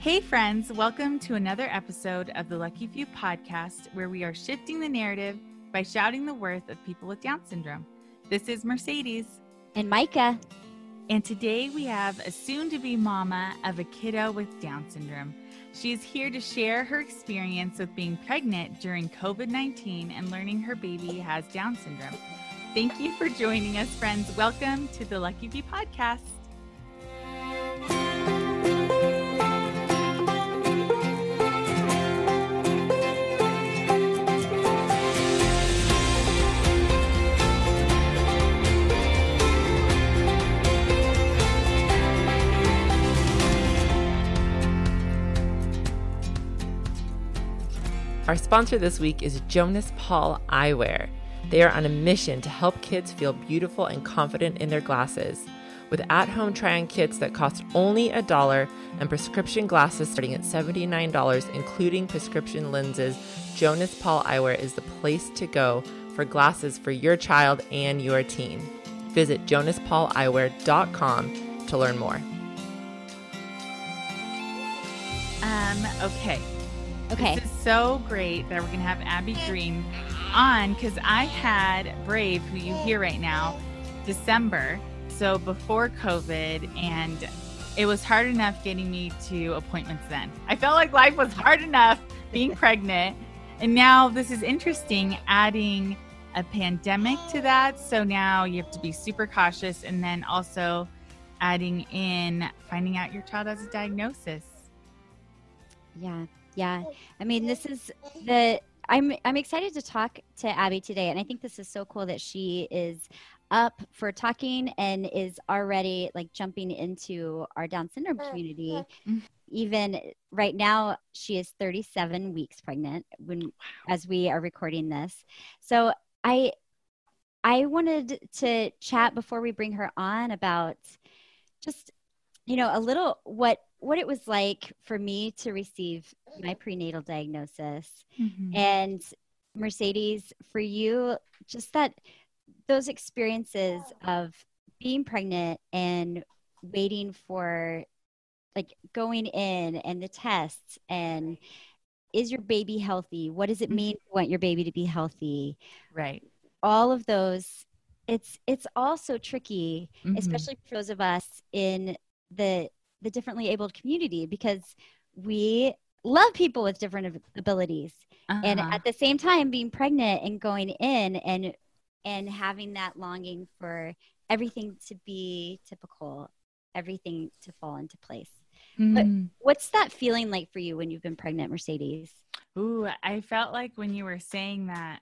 Hey, friends, welcome to another episode of the Lucky Few podcast, where we are shifting the narrative by shouting the worth of people with Down syndrome. This is Mercedes. And Micha. And today we have a soon to be mama of a kiddo with Down syndrome. She is here to share her experience with being pregnant during COVID 19 and learning her baby has Down syndrome. Thank you for joining us, friends. Welcome to the Lucky Few podcast. Our sponsor this week is Jonas Paul Eyewear. They are on a mission to help kids feel beautiful and confident in their glasses. With at home try on kits that cost only a dollar and prescription glasses starting at $79, including prescription lenses, Jonas Paul Eyewear is the place to go for glasses for your child and your teen. Visit jonaspauleyewear.com to learn more. Um, okay. Okay. So great that we're going to have Abby Green on because I had Brave, who you hear right now, December. So before COVID, and it was hard enough getting me to appointments then. I felt like life was hard enough being pregnant. And now this is interesting adding a pandemic to that. So now you have to be super cautious. And then also adding in finding out your child has a diagnosis. Yeah. Yeah. I mean, this is the I'm I'm excited to talk to Abby today and I think this is so cool that she is up for talking and is already like jumping into our down syndrome community. Mm. Even right now she is 37 weeks pregnant when as we are recording this. So I I wanted to chat before we bring her on about just you know a little what what it was like for me to receive my prenatal diagnosis Mhm. and mercedes for you just that those experiences of being pregnant and waiting for like going in and the tests and is your baby healthy what does it mean to want your baby to be healthy Right. all of those it's it's all so tricky Mhm. especially for those of us in the the differently abled community because we love people with different abilities and Uh-huh. at the same time being pregnant and going in and and having that longing for everything to be typical everything to fall into place but- Mhm. what's that feeling like for you when you've been pregnant mercedes Ooh, I felt like when you were saying that,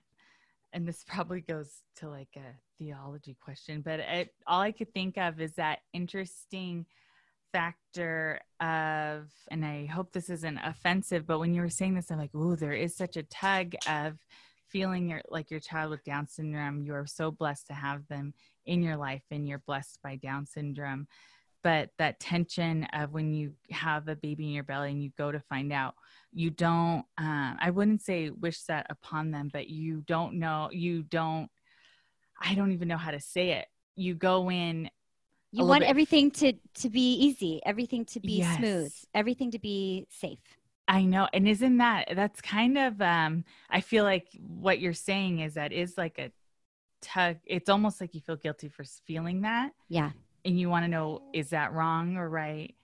and this probably goes to like a theology question, but it, all I could think of is that interesting factor of, and I hope this isn't offensive, but when you were saying this, I'm like, ooh, there is such a tug of feeling your, like your child with Down syndrome. You are so blessed to have them in your life, and you're blessed by Down syndrome. But that tension of when you have a baby in your belly and you go to find out you don't um, i wouldn't say wish that upon them but you don't know you don't i don't even know how to say it you go in you want everything to to be easy everything to be Yes. smooth everything to be safe. I know and isn't that that's kind of um i feel like what you're saying is that is like a tug it's almost like you feel guilty for feeling that. Yeah. And you want to know is that wrong or right?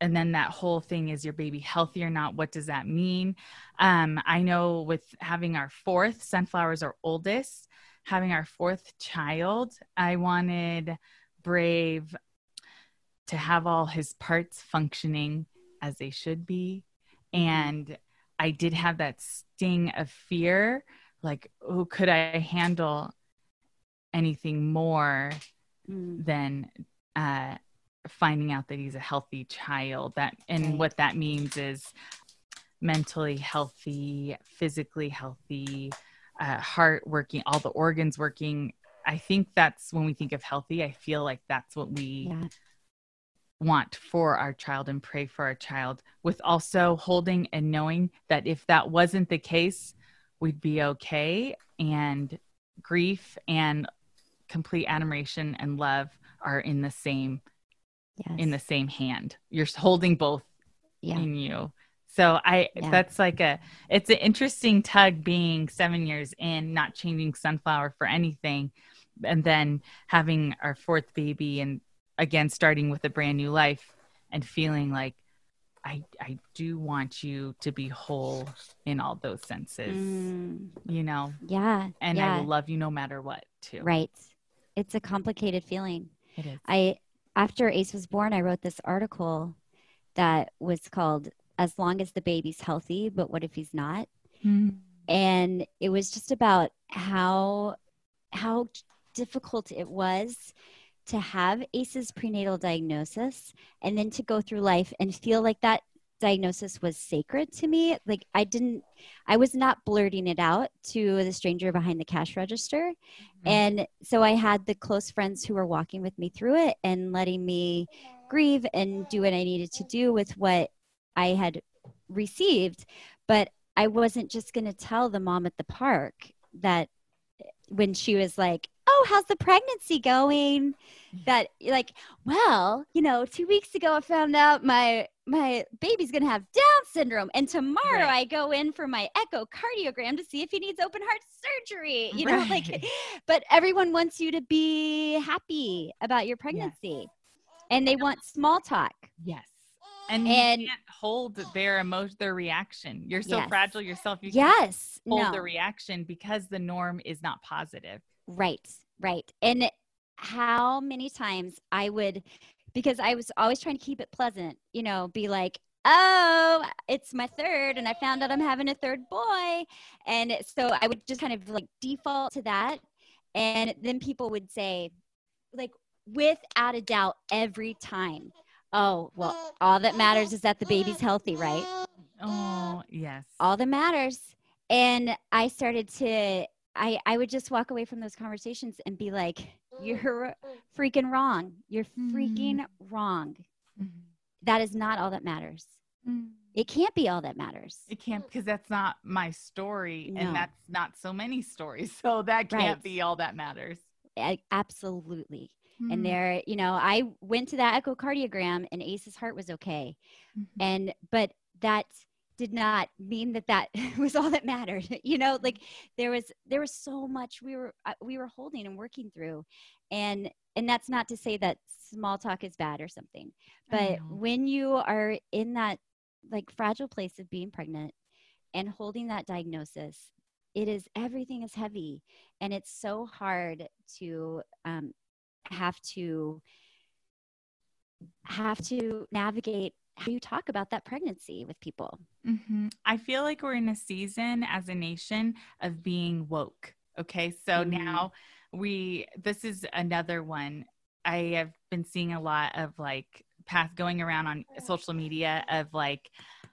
And then that whole thing is your baby healthy or not? What does that mean? Um, i know with having our fourth sunflowers our oldest having our fourth child i wanted brave to have all his parts functioning as they should be and i did have that sting of fear like oh could i handle anything more Mm. than uh, finding out that he's a healthy child. That and Right. what that means is mentally healthy, physically healthy, uh, heart working, all the organs working. I think that's when we think of healthy. I feel like that's what we yeah want for our child and pray for our child, with also holding and knowing that if that wasn't the case, we'd be okay. And grief and complete admiration and love are in the same yes. in the same hand. You're holding both Yeah. in you. So I Yeah. that's like a it's an interesting tug being 7 years in not changing sunflower for anything and then having our fourth baby and again starting with a brand new life and feeling like I I do want you to be whole in all those senses, Mm, you know, yeah. and yeah. I will love you no matter what, too. Right. It's a complicated feeling. It is. I after Ace was born, I wrote this article that was called "As Long as the Baby's Healthy, but What If He's Not?" Mm. and it was just about how how difficult it was to have Ace's prenatal diagnosis and then to go through life and feel like that diagnosis was sacred to me. Like i didn't i was not blurting it out to the stranger behind the cash register. Mm-hmm. And so i had the close friends who were walking with me through it and letting me grieve and do what i needed to do with what i had received. But I wasn't just going to tell the mom at the park that when she was like, "Oh, how's the pregnancy going?" That like, well, you know, 2 weeks ago I found out my my baby's to have down syndrome and tomorrow Right. I go in for my echocardiogram to see if he needs open heart surgery. You know, like but everyone wants you to be happy about your pregnancy. And they want small talk. Yes. And, And- you can't hold their emotion, their reaction. You're so Yes. fragile yourself. You can't Yes. hold no. the reaction because the norm is not positive. Right, right. And how many times I would, because I was always trying to keep it pleasant, you know, be like, oh, it's my third, and I found out I'm having a third boy. And so I would just kind of like default to that. And then people would say, like, without a doubt, every time, oh, well, all that matters is that the baby's healthy, right? Oh, yes. all that matters and i started to i i would just walk away from those conversations and be like you're freaking wrong you're freaking wrong Mhm. that is not all that matters Mm. it can't be all that matters It can't because that's not my story, No. and that's not so many stories. So that can't Right. be all that matters. A- absolutely Mm. and there you know i went to that echocardiogram and ace's heart was okay Mhm. and but that did not mean that that was all that mattered you know like there was there was so much we were uh, we were holding and working through. And and that's not to say that small talk is bad or something but when you are in that like fragile place of being pregnant and holding that diagnosis it is everything is heavy. And it's so hard to um, have to have to navigate how you talk about that pregnancy with people hmm I feel like we're in a season as a nation of being woke. Okay. So Mhm. now we, this is another one. I have been seeing a lot of like path going around on social media of like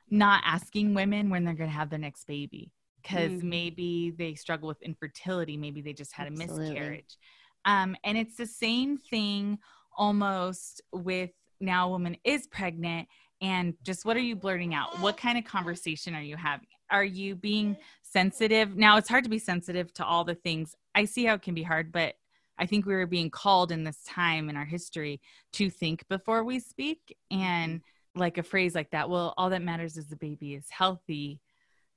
not asking women when they're going to have their next baby because Mhm. maybe they struggle with infertility. Maybe they just had Absolutely. a miscarriage. Um, and it's the same thing almost with now a woman is pregnant and just what are you blurting out? What kind of conversation are you having? Are you being sensitive? Now it's hard to be sensitive to all the things. I see how it can be hard but i think we were being called in this time in our history to think before we speak. And mm-hmm. like a phrase like that well all that matters is the baby is healthy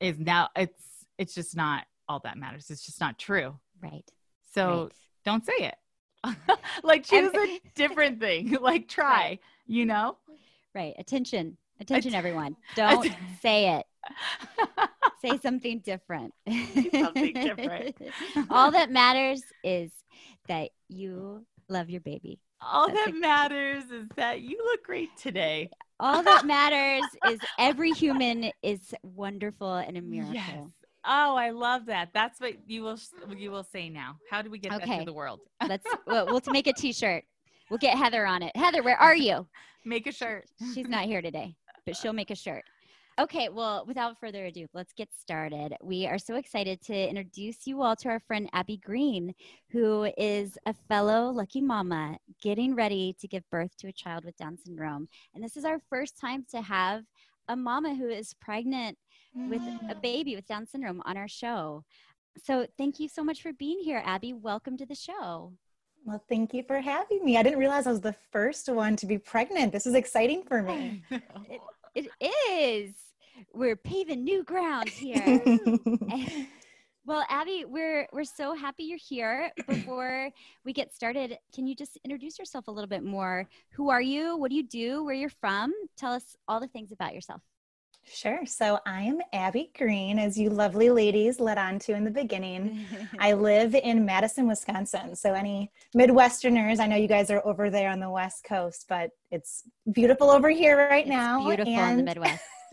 is now it's it's just not all that matters. It's just not true. Right. So right. don't say it. Like choose a different thing. Like try you know right attention attention Att- everyone don't Att- say it say something different something different. all that matters is that you love your baby All That's that a- matters is that you look great today. all that matters is every human is wonderful and a miracle Yes. Oh, I love that. That's what you will you will say now. How do we get that Okay. to the world? let's we'll, we'll make a t-shirt we'll get heather on it heather where are you Make a shirt. she's not here today, but she'll make a shirt. Okay, well, without further ado, let's get started. We are so excited to introduce you all to our friend Abby Green, who is a fellow lucky mama getting ready to give birth to a child with Down syndrome. And this is our first time to have a mama who is pregnant with a mm. baby with Down syndrome on our show. So, thank you so much for being here, Abby. Welcome to the show. Well, thank you for having me. I didn't realize I was the first one to be pregnant. This is exciting for me. It It is. We're paving new ground here. well, Abby, we're we're so happy you're here. Before we get started, can you just introduce yourself a little bit more? Who are you? What do you do? Where you're from? Tell us all the things about yourself. Sure. So I'm Abby Green, as you lovely ladies led on to in the beginning. I live in Madison, Wisconsin. So, any Midwesterners, I know you guys are over there on the West Coast, but it's beautiful over here right It's now. beautiful in the Midwest.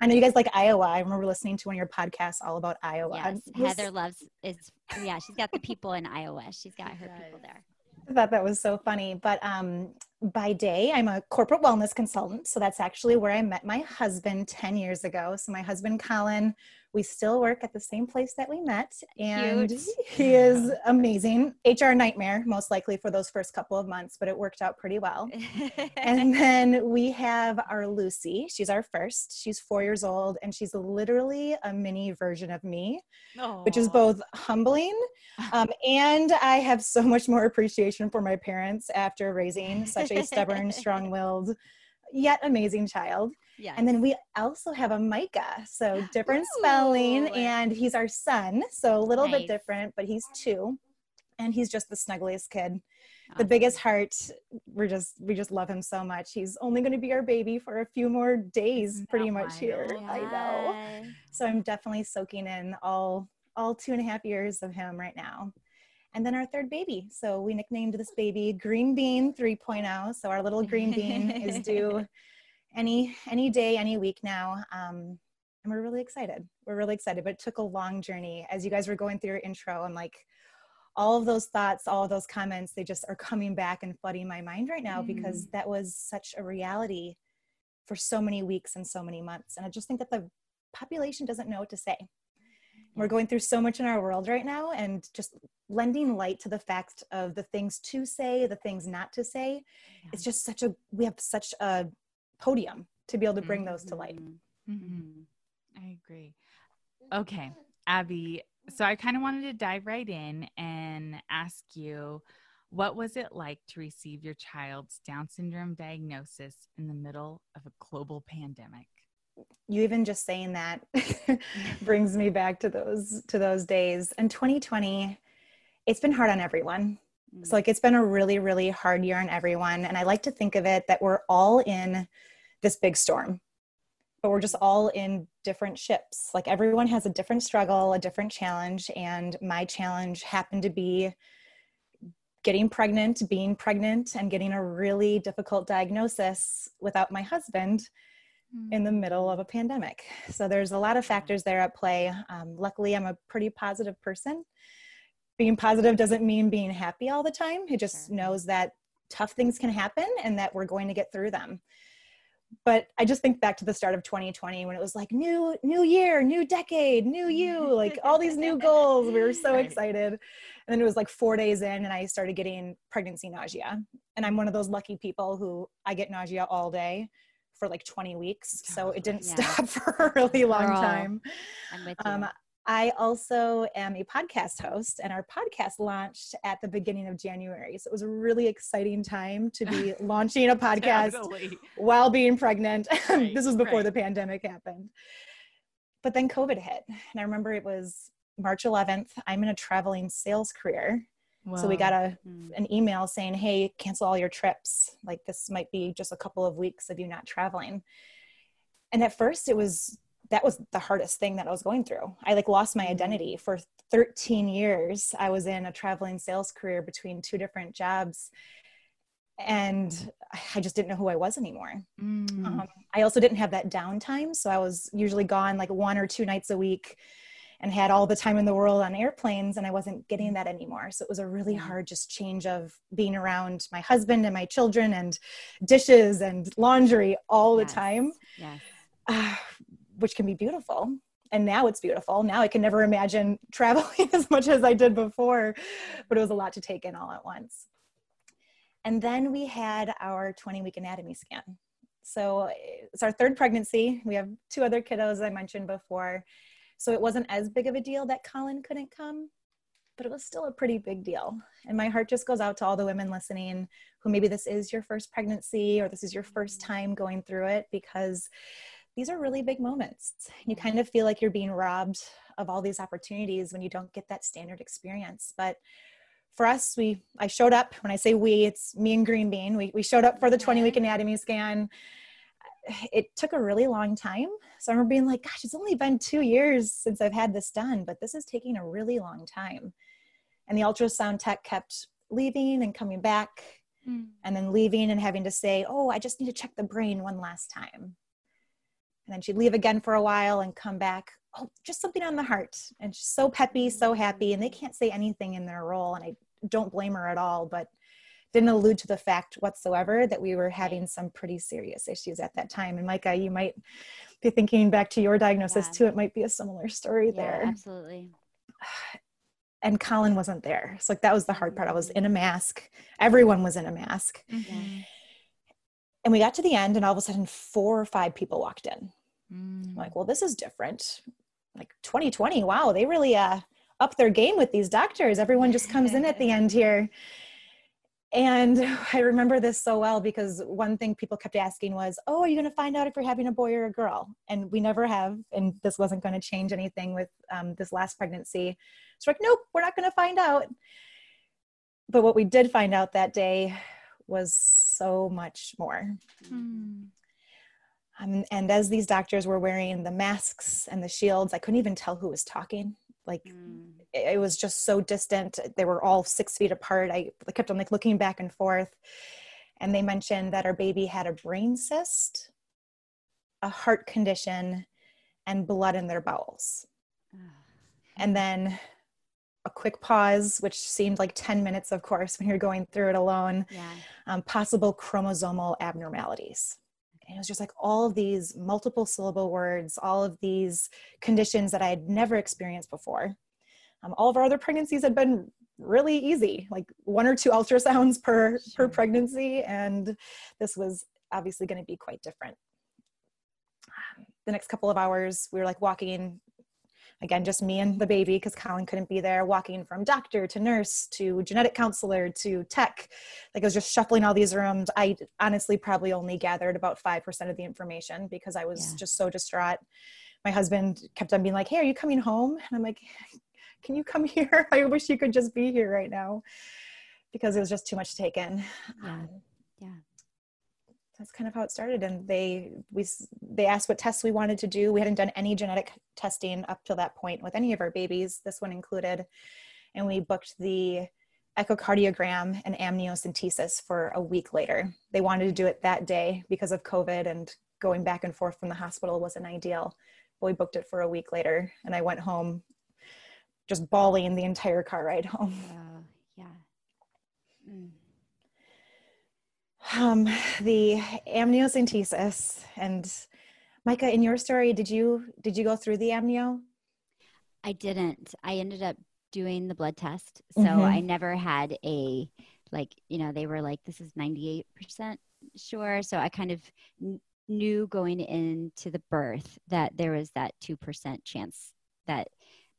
I know you guys like Iowa. I remember listening to one of your podcasts all about Iowa. Yes, was- Heather loves is yeah. She's got the people in Iowa. She's got her people there. I thought that was so funny. But um, by day, I'm a corporate wellness consultant. So that's actually where I met my husband 10 years ago. So my husband, Colin, we still work at the same place that we met. And Cute. he is amazing. HR nightmare, most likely for those first couple of months, but it worked out pretty well. And then we have our Lucy. She's our first. She's four years old, and she's literally a mini version of me which is both humbling um, and I have so much more appreciation for my parents after raising such a stubborn, strong willed, yet amazing child. yeah. And then we also have a Micah, so different spelling, and he's our son, so a little Nice. bit different, but he's two. And he's just the snuggliest kid, the biggest heart. We're just we just love him so much. He's only going to be our baby for a few more days, pretty much here. I know so i'm definitely soaking in all all two and a half years of him right now and then our third baby. So we nicknamed this baby green bean 3.0 so our little green bean is due any any day any week now. Um and we're really excited. We're really excited but it took a long journey. As you guys were going through your intro i'm like all of those thoughts all of those comments they just are coming back and flooding my mind right now because that was such a reality for so many weeks and so many months. And i just think that the population doesn't know what to say we're going through so much in our world right now and just lending light to the fact of the things to say the things not to say it's just such a we have such a podium to be able to bring those to light Mhm. Mhm. I agree. Okay, Abby. So I kind of wanted to dive right in and ask you what was it like to receive your child's Down syndrome diagnosis in the middle of a global pandemic? You even just saying that brings me back to those to those days. And 2020 it's been hard on everyone. So mm. like it's been a really really hard year on everyone. And i like to think of it that we're all in this big storm but we're just all in different ships. Like everyone has a different struggle a different challenge. And my challenge happened to be getting pregnant being pregnant and getting a really difficult diagnosis without my husband in the middle of a pandemic. So there's a lot of factors there at play. Um, luckily, I'm a pretty positive person. Being positive doesn't mean being happy all the time. It just knows that tough things can happen and that we're going to get through them. But I just think back to the start of 2020 when it was like new new year, new decade, new you, like all these new goals. We were so Right. excited. And then it was like 4 days in and I started getting pregnancy nausea. And I'm one of those lucky people who I get nausea all day for like 20 weeks. So it didn't Yeah. stop for a really long Girl. time. I'm with you. Um, I also am a podcast host, and our podcast launched at the beginning of January. So it was a really exciting time to be launching a podcast Totally. while being pregnant. Right, this was before right. the pandemic happened. But then COVID hit. And I remember it was March 11th. I'm in a traveling sales career. So we got a Mm. an email saying, "Hey, cancel all your trips. Like this might be just a couple of weeks of you not traveling." And at first, it was that was the hardest thing that I was going through. I like lost my Mhm. identity for 13 years. I was in a traveling sales career between two different jobs, and I just didn't know who I was anymore. Mm. Um, I also didn't have that downtime, so I was usually gone like one or two nights a week and had all the time in the world on airplanes and I wasn't getting that anymore. So it was a really Yeah. hard just change of being around my husband and my children and dishes and laundry all the time, Yes. uh, which can be beautiful. And now it's beautiful. Now I can never imagine traveling as much as I did before, but it was a lot to take in all at once. And then we had our 20 week anatomy scan. So it's our third pregnancy. We have two other kiddos I mentioned before. So it wasn't as big of a deal that Colin couldn't come. but it was still a pretty big deal. And my heart just goes out to all the women listening who maybe this is your first pregnancy or this is your first mm-hmm. time going through it because these are really big moments. You mm-hmm. kind of feel like you're being robbed of all these opportunities when you don't get that standard experience. But for us, we I showed up. When I say we, it's me and Green Bean. We we showed up for the 20 week mm-hmm. anatomy scan. It took a really long time. So I remember being like, gosh, it's only been two years since I've had this done, but this is taking a really long time. And the ultrasound tech kept leaving and coming back mm. and then leaving and having to say, oh, I just need to check the brain one last time. And then she'd leave again for a while and come back oh, just something on the heart. And she's so peppy, so happy. And they can't say anything in their role. And I don't blame her at all, but didn't allude to the fact whatsoever that we were having some pretty serious issues at that time. And Micha, you might be thinking back to your diagnosis yeah. too. It might be a similar story yeah, there. Absolutely. And Colin wasn't there. So like that was the hard part. I was in a mask. Everyone was in a mask. Mm-hmm. And we got to the end and all of a sudden four or five people walked in. Mm. I'm like, well, this is different like 2020 wow they really uh up their game with these doctors everyone just comes in at the end here and i remember this so well because one thing people kept asking was oh are you going to find out if you're having a boy or a girl and we never have and this wasn't going to change anything with um, this last pregnancy so like nope we're not going to find out but what we did find out that day was so much more hmm. Um, and as these doctors were wearing the masks and the shields, I couldn't even tell who was talking. Like mm. it, it, was just so distant. They were all six feet apart. I, I kept on like looking back and forth. And they mentioned that our baby had a brain cyst, a heart condition, and blood in their bowels. And then a quick pause, which seemed like 10 minutes, of course, when you're going through it alone, yeah. um, possible chromosomal abnormalities and it was just like all of these multiple syllable words all of these conditions that i had never experienced before um, all of our other pregnancies had been really easy like one or two ultrasounds per sure. per pregnancy and this was obviously going to be quite different um, the next couple of hours we were like walking again just me and the baby because colin couldn't be there walking from doctor to nurse to genetic counselor to tech. Like i was just shuffling all these rooms. I honestly probably only gathered about 5% of the information because i was yeah. just so distraught. My husband kept on being like hey are you coming home? And i'm like can you come here? I wish you could just be here right now. Because it was just too much taken yeah. Um, yeah that's kind of how it started and they we they asked what tests we wanted to do. We hadn't done any genetic testing up till that point with any of our babies this one included and we booked the echocardiogram and amniocentesis for a week later. They wanted to do it that day because of covid and going back and forth from the hospital wasn't ideal but we booked it for a week later and i went home just bawling the entire car ride home. Yeah mm um, the amniocentesis and Micha, in your story, did you did you go through the amnio? I didn't. I ended up doing the blood test, so mm-hmm. I never had a like you know they were like this is ninety eight percent sure. So I kind of n- knew going into the birth that there was that two percent chance that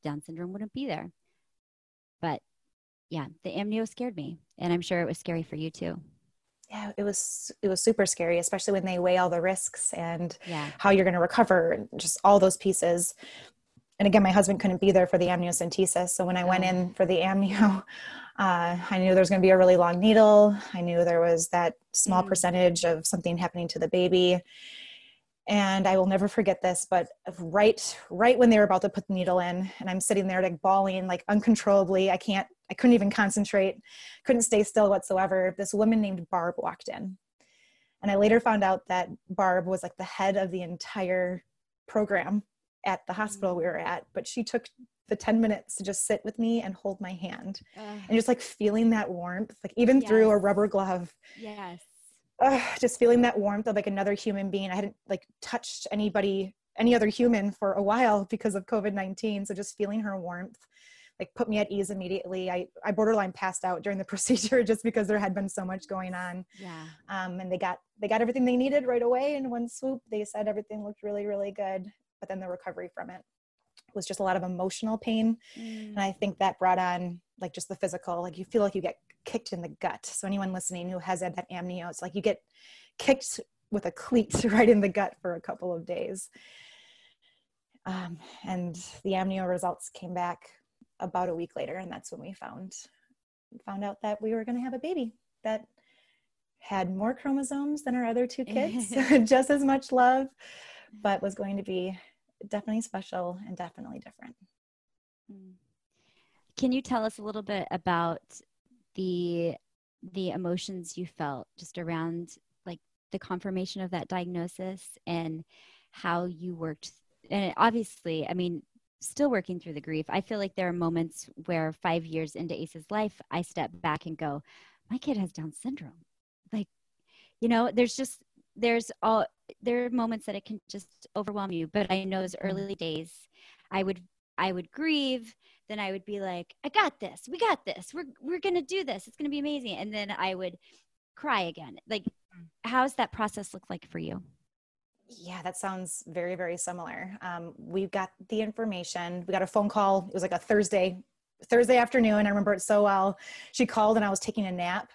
Down syndrome wouldn't be there. But yeah, the amnio scared me, and I'm sure it was scary for you too yeah it was it was super scary especially when they weigh all the risks and yeah. how you're going to recover and just all those pieces. And again my husband couldn't be there for the amniocentesis so when i went in for the amnio uh, i knew there was going to be a really long needle. I knew there was that small mm. percentage of something happening to the baby. And i will never forget this but right right when they were about to put the needle in and i'm sitting there like bawling like uncontrollably. I can't I couldn't even concentrate, couldn't stay still whatsoever. This woman named Barb walked in. And I later found out that Barb was like the head of the entire program at the hospital we were at, but she took the 10 minutes to just sit with me and hold my hand uh, and just like feeling that warmth, like even yes. through a rubber glove. Yes. Uh, just feeling that warmth of like another human being. I hadn't like touched anybody, any other human for a while because of COVID 19. So just feeling her warmth like put me at ease immediately. I, I borderline passed out during the procedure just because there had been so much going on. Yeah. Um, and they got they got everything they needed right away in one swoop. They said everything looked really really good, but then the recovery from it was just a lot of emotional pain. Mm. And I think that brought on like just the physical, like you feel like you get kicked in the gut. So anyone listening who has had that amnio, it's like you get kicked with a cleat right in the gut for a couple of days. Um, and the amnio results came back about a week later, and that's when we found found out that we were going to have a baby that had more chromosomes than our other two kids, just as much love, but was going to be definitely special and definitely different. Mm. Can you tell us a little bit about the the emotions you felt just around like the confirmation of that diagnosis and how you worked and obviously, I mean, still working through the grief. I feel like there are moments where 5 years into Ace's life, I step back and go, my kid has down syndrome. Like, you know, there's just there's all there are moments that it can just overwhelm you, but I know those early days I would I would grieve then I would be like, I got this. We got this. We're we're gonna do this. It's gonna be amazing. And then I would cry again. Like, mm. how's that process look like for you? Yeah, that sounds very, very similar. Um, we got the information. We got a phone call. It was like a Thursday, Thursday afternoon. I remember it so well. She called and I was taking a nap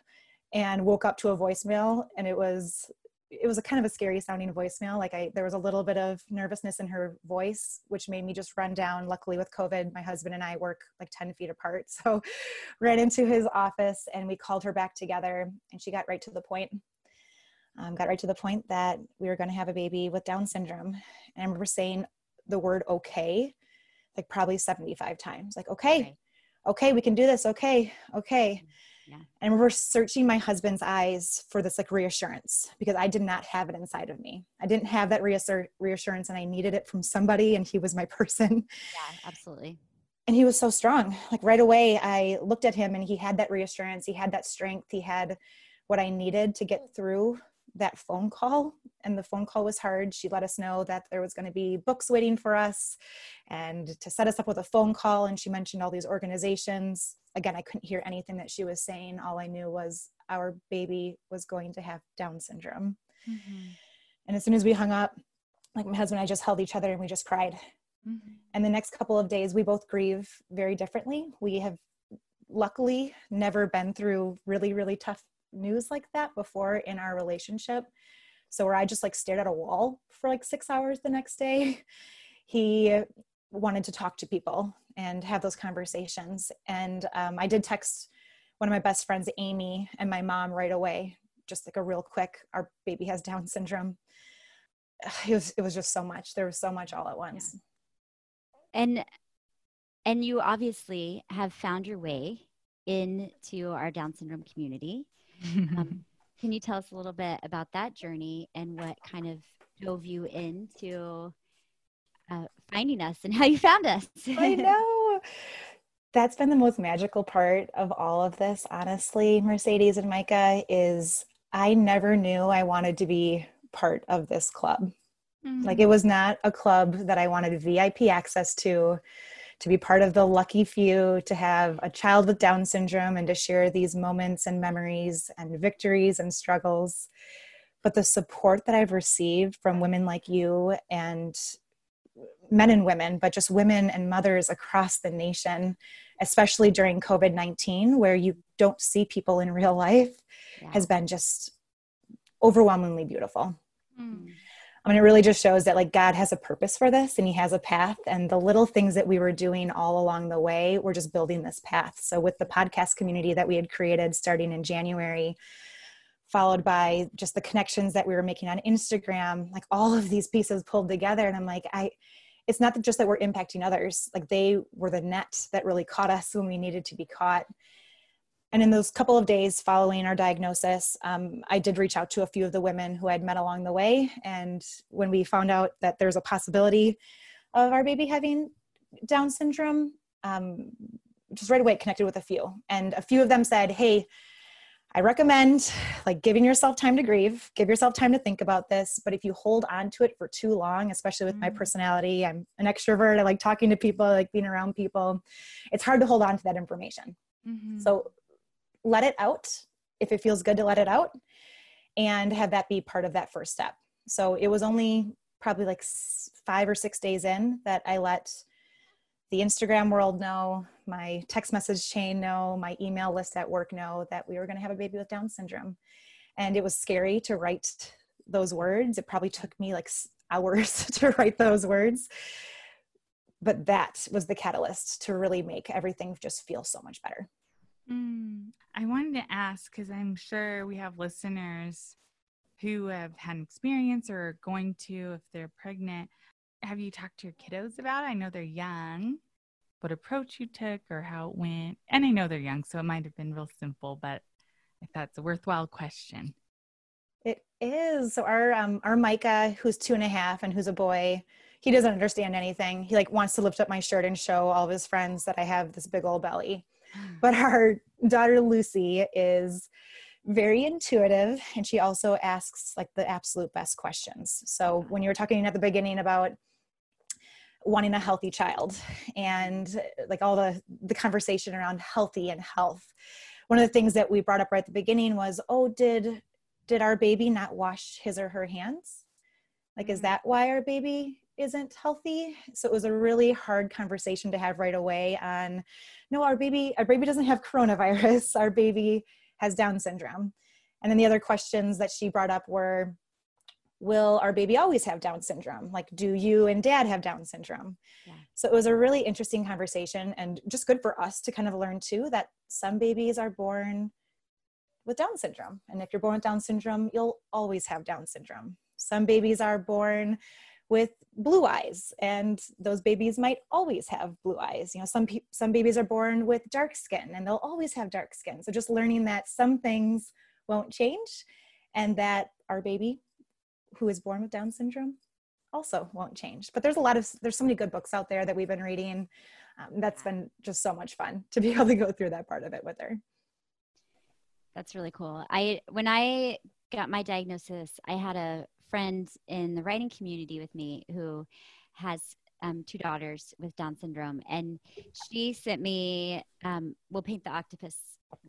and woke up to a voicemail and it was it was a kind of a scary sounding voicemail like i there was a little bit of nervousness in her voice which made me just run down luckily with covid my husband and i work like 10 feet apart so ran into his office and we called her back together and she got right to the point um, got right to the point that we were going to have a baby with down syndrome and i remember saying the word okay like probably 75 times like okay Right. okay we can do this okay okay Yeah. and remember searching my husband's eyes for this like reassurance because I did not have it inside of me. I didn't have that reassur- reassurance and I needed it from somebody and he was my person. Yeah, absolutely. And he was so strong. Like right away I looked at him and he had that reassurance, he had that strength, he had what I needed to get through that phone call and the phone call was hard. She let us know that there was going to be books waiting for us and to set us up with a phone call and she mentioned all these organizations. Again i couldn't hear anything that she was saying. All i knew was our baby was going to have down syndrome. Mm-hmm. And as soon as we hung up like my husband and i just held each other and we just cried. Mm-hmm. And the next couple of days we both grieve very differently. We have luckily never been through really really tough news like that before in our relationship. So where i just like stared at a wall for like six hours the next day he wanted to talk to people and have those conversations. And um, i did text one of my best friends amy and my mom right away just like a real quick our baby has down syndrome. It was it was just so much. There was so much all at once. And and you obviously have found your way into our Down syndrome community. Um, can you tell us a little bit about that journey and what kind of drove you into uh, finding us and how you found us? I know. That's been the most magical part of all of this, honestly, Mercedes and Micha, is I never knew I wanted to be part of this club. Like it was not a club that I wanted VIP access to, to be part of the lucky few, to have a child with Down syndrome and to share these moments and memories and victories and struggles. But the support that I've received from women like you and men and women, but just women and mothers across the nation, especially during COVID 19, where you don't see people in real life, Yeah. has been just overwhelmingly beautiful. Mm. I mean, it really just shows that like God has a purpose for this and He has a path. And the little things that we were doing all along the way, we're just building this path. So, with the podcast community that we had created starting in January, followed by just the connections that we were making on Instagram, like all of these pieces pulled together. And I'm like, I, it's not just that we're impacting others, like they were the net that really caught us when we needed to be caught. And in those couple of days following our diagnosis, um, I did reach out to a few of the women who I'd met along the way. And when we found out that there's a possibility of our baby having Down syndrome, um, just right away connected with a few. And a few of them said, Hey, I recommend like giving yourself time to grieve, give yourself time to think about this. But if you hold on to it for too long, especially with my Mm. personality, I'm an extrovert. I like talking to people, I like being around people. It's hard to hold on to that information. Mm-hmm. So let it out if it feels good to let it out and have that be part of that first step. So it was only probably like five or six days in that I let the Instagram world know, my text message chain know, my email list at work know that we were going to have a baby with Down syndrome. And it was scary to write those words. It probably took me like hours to write those words. But that was the catalyst to really make everything just feel so much better. Mm, I wanted to ask because I'm sure we have listeners who have had an experience or are going to if they're pregnant. Have you talked to your kiddos about it? I know they're young. What approach you took or how it went? And I know they're young, so it might have been real simple, but if that's a worthwhile question. It is. So our um, our Micah, who's two and a half and who's a boy, he doesn't understand anything. He like wants to lift up my shirt and show all of his friends that I have this big old belly. But our daughter Lucy is very intuitive and she also asks like the absolute best questions. So when you were talking at the beginning about wanting a healthy child and like all the the conversation around healthy and health one of the things that we brought up right at the beginning was oh did did our baby not wash his or her hands like is mm. that why our baby isn't healthy. So it was a really hard conversation to have right away on no our baby our baby doesn't have coronavirus. Our baby has down syndrome. And then the other questions that she brought up were will our baby always have down syndrome? Like do you and dad have down syndrome? Yeah. so it was a really interesting conversation and just good for us to kind of learn too that some babies are born with down syndrome. And if you're born with down syndrome you'll always have down syndrome. Some babies are born with blue eyes and those babies might always have blue eyes you know some pe- some babies are born with dark skin and they'll always have dark skin so just learning that some things won't change and that our baby who is born with Down syndrome also won't change. But there's a lot of there's so many good books out there that we've been reading. Um, that's been just so much fun to be able to go through that part of it with her. That's really cool. I when I got my diagnosis, I had a friend in the writing community with me who has um, two daughters with Down syndrome, and she sent me um, "We'll Paint the Octopus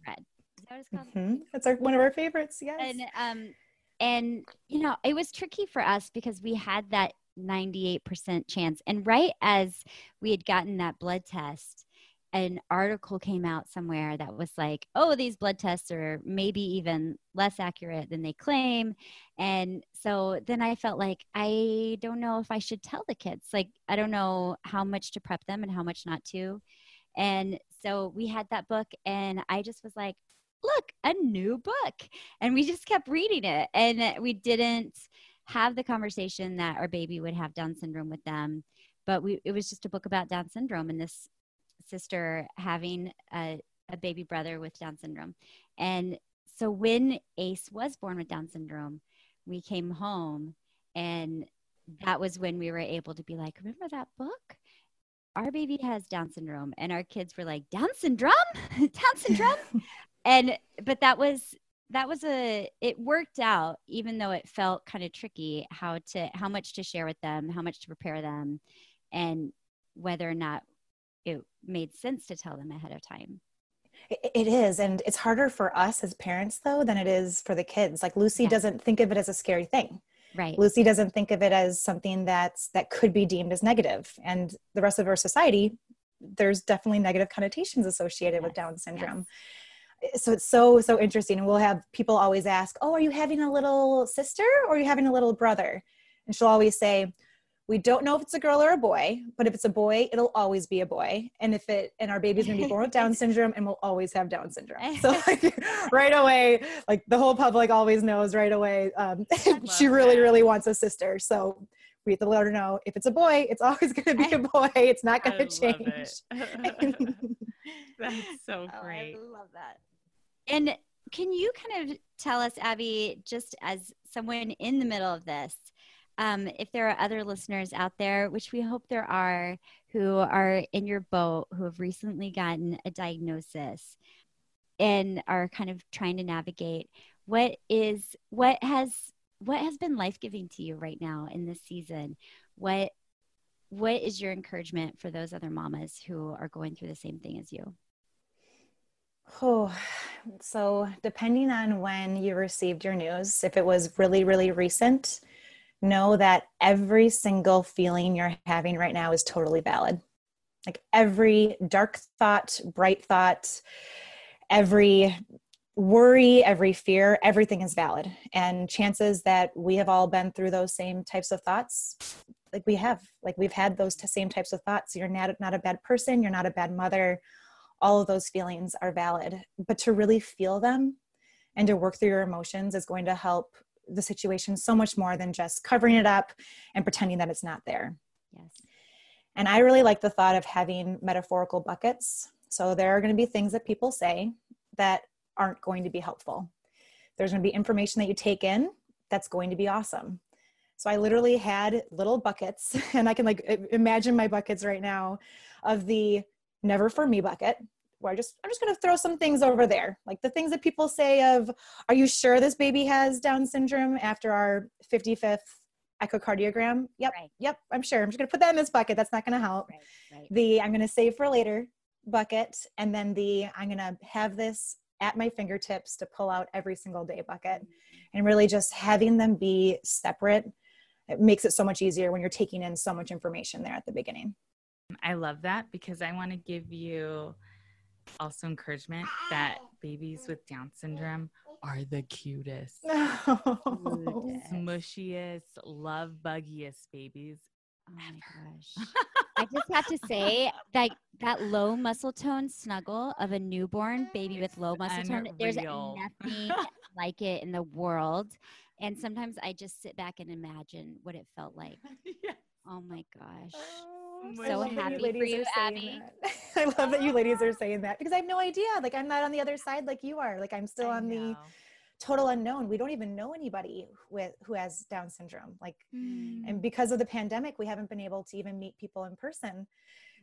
Red." Is that what it's called? Mm-hmm. That's our, one of our favorites. Yes. And um, and you know it was tricky for us because we had that 98% chance and right as we had gotten that blood test an article came out somewhere that was like oh these blood tests are maybe even less accurate than they claim and so then i felt like i don't know if i should tell the kids like i don't know how much to prep them and how much not to and so we had that book and i just was like look, a new book. And we just kept reading it. And we didn't have the conversation that our baby would have Down syndrome with them. But we, it was just a book about Down syndrome and this sister having a, a baby brother with Down syndrome. And so when Ace was born with Down syndrome, we came home and that was when we were able to be like, remember that book? Our baby has Down syndrome. And our kids were like, Down syndrome? Down syndrome? and but that was that was a it worked out even though it felt kind of tricky how to how much to share with them how much to prepare them and whether or not it made sense to tell them ahead of time. It is. And it's harder for us as parents though than it is for the kids. Like lucy yeah. doesn't think of it as a scary thing. Right. Lucy doesn't think of it as something that's that could be deemed as negative. and the rest of our society there's definitely negative connotations associated yes. with down syndrome. Yes. So it's so so interesting. And we'll have people always ask oh are you having a little sister or are you having a little brother? And she'll always say we don't know if it's a girl or a boy but if it's a boy it'll always be a boy. And if it and our baby's gonna be born with down syndrome and we'll always have down syndrome. So like right away like the whole public always knows right away um, she really that. really wants a sister. So we have to let her know if it's a boy it's always going to be a boy. It's not going to change. That's so great oh, i love that. And can you kind of tell us, Abby, just as someone in the middle of this, um, if there are other listeners out there, which we hope there are, who are in your boat, who have recently gotten a diagnosis and are kind of trying to navigate, what is what has what has been life giving to you right now in this season? What what is your encouragement for those other mamas who are going through the same thing as you? Oh, so depending on when you received your news, if it was really, really recent, know that every single feeling you're having right now is totally valid. Like every dark thought, bright thought, every worry, every fear, everything is valid. And chances that we have all been through those same types of thoughts, like we have, like we've had those t- same types of thoughts. You're not, not a bad person, you're not a bad mother. All of those feelings are valid. But to really feel them and to work through your emotions is going to help the situation so much more than just covering it up and pretending that it's not there. Yes. And I really like the thought of having metaphorical buckets. So there are going to be things that people say that aren't going to be helpful. There's going to be information that you take in that's going to be awesome. So I literally had little buckets, and I can like imagine my buckets right now of the never for me bucket where I just I'm just going to throw some things over there. Like the things that people say of are you sure this baby has down syndrome after our 55th echocardiogram? Yep. Right. Yep, I'm sure. I'm just going to put that in this bucket. That's not going to help. Right, right. The I'm going to save for later bucket and then the I'm going to have this at my fingertips to pull out every single day bucket mm-hmm. and really just having them be separate it makes it so much easier when you're taking in so much information there at the beginning i love that because i want to give you also encouragement that babies with down syndrome are the cutest, oh. smushiest, love buggiest babies. Oh my gosh. I just have to say that that low muscle tone snuggle of a newborn baby with low muscle tone, there's nothing like it in the world. And sometimes I just sit back and imagine what it felt like. yes. Oh my gosh. Oh. So happy you for you, Abby. I love that you ladies are saying that because I have no idea. Like I'm not on the other side like you are. Like I'm still I on know. the total unknown. We don't even know anybody with who has Down syndrome. Like, mm. and because of the pandemic, we haven't been able to even meet people in person.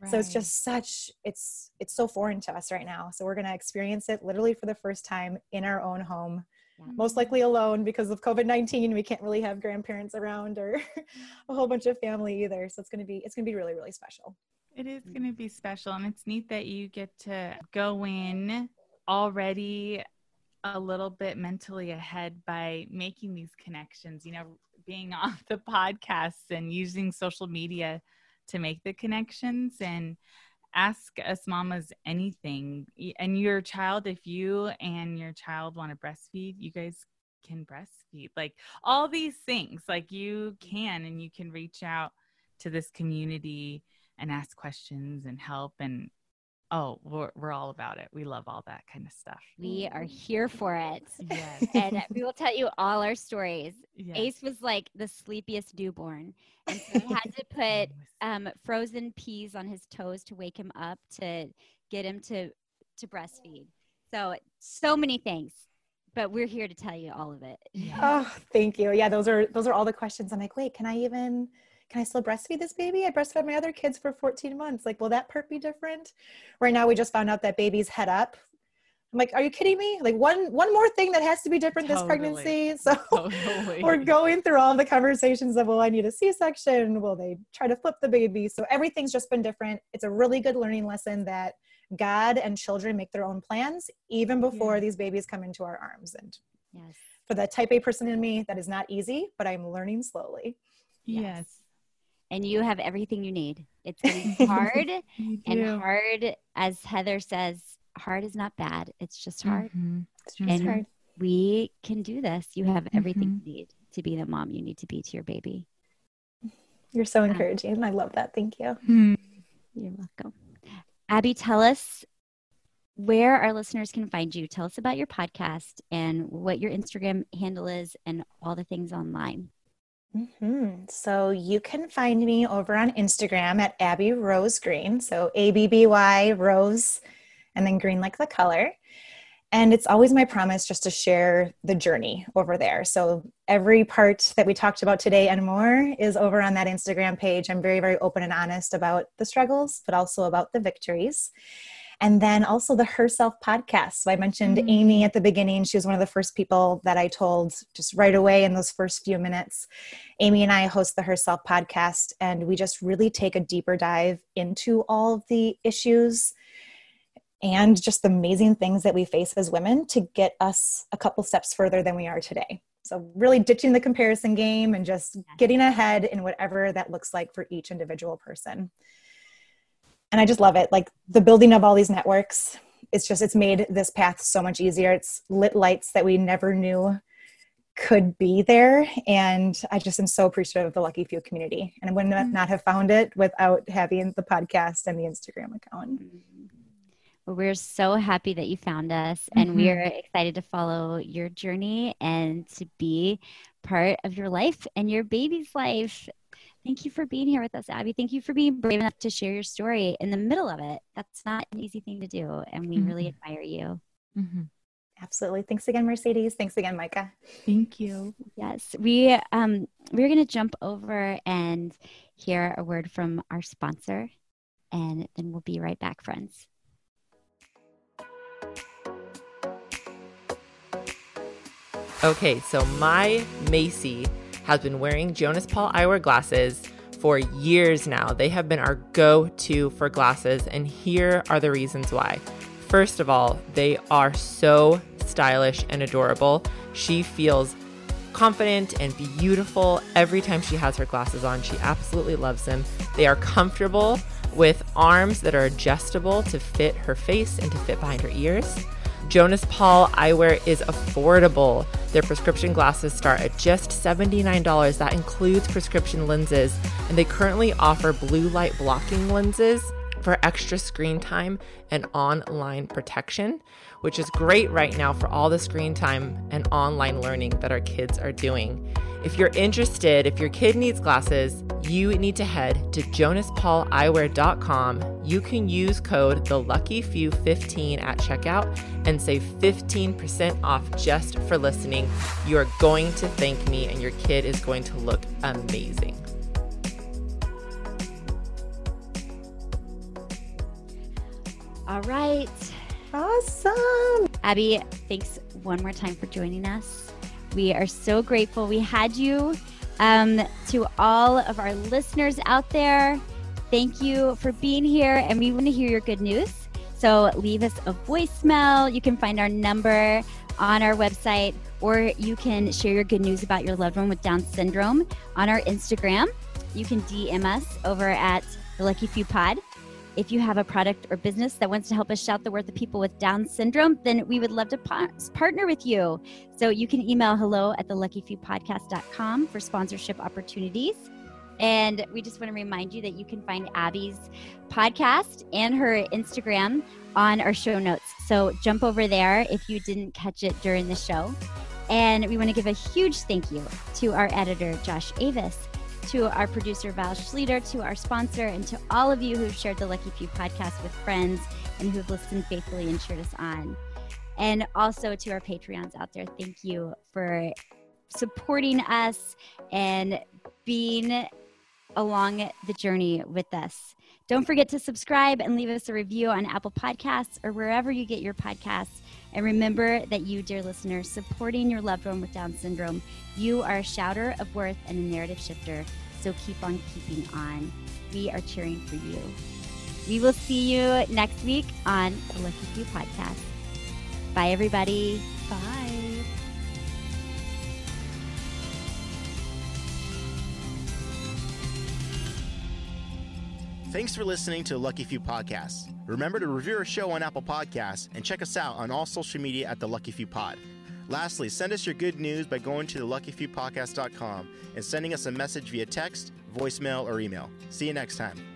Right. So it's just such it's it's so foreign to us right now. So we're going to experience it literally for the first time in our own home. Yeah. Most likely alone because of COVID nineteen. We can't really have grandparents around or a whole bunch of family either. So it's gonna be it's gonna be really really special. It is going to be special, and it's neat that you get to go in already a little bit mentally ahead by making these connections, you know, being on the podcasts and using social media to make the connections and ask us mamas anything. And your child, if you and your child want to breastfeed, you guys can breastfeed. Like all these things, like you can, and you can reach out to this community and ask questions and help and Oh, we're, we're all about it. We love all that kind of stuff. We are here for it. Yes. and we will tell you all our stories. Yes. Ace was like the sleepiest newborn. And so we had to put um, frozen peas on his toes to wake him up to get him to, to breastfeed. So, so many things but we're here to tell you all of it. Yeah. Oh, thank you. Yeah, those are those are all the questions. I'm like, wait, can I even can I still breastfeed this baby? I breastfed my other kids for 14 months. Like, will that perk be different? Right now, we just found out that babies head up. I'm like, are you kidding me? Like one one more thing that has to be different totally. this pregnancy. So totally. we're going through all the conversations of, well, I need a C-section. Will they try to flip the baby? So everything's just been different. It's a really good learning lesson that God and children make their own plans even before these babies come into our arms. And yes. for the type A person in me, that is not easy, but I'm learning slowly. Yes. yes and you have everything you need. It's going to be hard and hard, as Heather says, hard is not bad. It's just hard. Mm-hmm. It's just and hard. we can do this. You have everything mm-hmm. you need to be the mom you need to be to your baby. You're so encouraging. Um, I love that. Thank you. Hmm. You're welcome. Abby, tell us where our listeners can find you. Tell us about your podcast and what your Instagram handle is and all the things online. Mm-hmm. So you can find me over on Instagram at Abby Rose Green. So A B B Y Rose, and then green like the color. And it's always my promise just to share the journey over there. So every part that we talked about today and more is over on that Instagram page. I'm very, very open and honest about the struggles, but also about the victories and then also the herself podcast. So i mentioned mm-hmm. amy at the beginning. She was one of the first people that i told just right away in those first few minutes. Amy and i host the herself podcast and we just really take a deeper dive into all of the issues and just the amazing things that we face as women to get us a couple steps further than we are today. So really ditching the comparison game and just getting ahead in whatever that looks like for each individual person and I just love it. Like the building of all these networks, it's just it's made this path so much easier. It's lit lights that we never knew could be there, and I just am so appreciative of the Lucky Few community. And I would mm-hmm. not have found it without having the podcast and the Instagram account. Well, we're so happy that you found us, and mm-hmm. we're excited to follow your journey and to be part of your life and your baby's life. Thank you for being here with us, Abby. Thank you for being brave enough to share your story in the middle of it. That's not an easy thing to do, and we mm-hmm. really admire you. Mm-hmm. Absolutely. Thanks again, Mercedes. Thanks again, Micha. Thank you. Yes, we um we're gonna jump over and hear a word from our sponsor, and then we'll be right back, friends. Okay, so my Macy has been wearing Jonas Paul eyewear glasses for years now. They have been our go to for glasses, and here are the reasons why. First of all, they are so stylish and adorable. She feels confident and beautiful every time she has her glasses on. She absolutely loves them. They are comfortable with arms that are adjustable to fit her face and to fit behind her ears. Jonas Paul eyewear is affordable. Their prescription glasses start at just $79. That includes prescription lenses, and they currently offer blue light blocking lenses for extra screen time and online protection, which is great right now for all the screen time and online learning that our kids are doing. If you're interested, if your kid needs glasses, you need to head to jonaspauleyewear.com. You can use code the lucky few 15 at checkout and save 15% off just for listening. You are going to thank me and your kid is going to look amazing. All right. Awesome. Abby, thanks one more time for joining us. We are so grateful we had you. Um, to all of our listeners out there, thank you for being here, and we want to hear your good news. So leave us a voicemail. You can find our number on our website, or you can share your good news about your loved one with Down syndrome on our Instagram. You can DM us over at the Lucky Few Pod. If you have a product or business that wants to help us shout the worth of people with Down syndrome, then we would love to pa- partner with you. So you can email hello at the luckyfewpodcast.com for sponsorship opportunities. And we just want to remind you that you can find Abby's podcast and her Instagram on our show notes. So jump over there if you didn't catch it during the show. And we want to give a huge thank you to our editor, Josh Avis to our producer, Val Schleter, to our sponsor, and to all of you who've shared the Lucky Few podcast with friends and who've listened faithfully and cheered us on. And also to our Patreons out there, thank you for supporting us and being along the journey with us. Don't forget to subscribe and leave us a review on Apple Podcasts or wherever you get your podcasts. And remember that you, dear listener, supporting your loved one with Down syndrome, you are a shouter of worth and a narrative shifter. So keep on keeping on. We are cheering for you. We will see you next week on the Lucky Few podcast. Bye, everybody. Bye. Thanks for listening to Lucky Few Podcast. Remember to review our show on Apple Podcasts and check us out on all social media at the Lucky Few Pod. Lastly, send us your good news by going to theluckyfewpodcast.com and sending us a message via text, voicemail, or email. See you next time.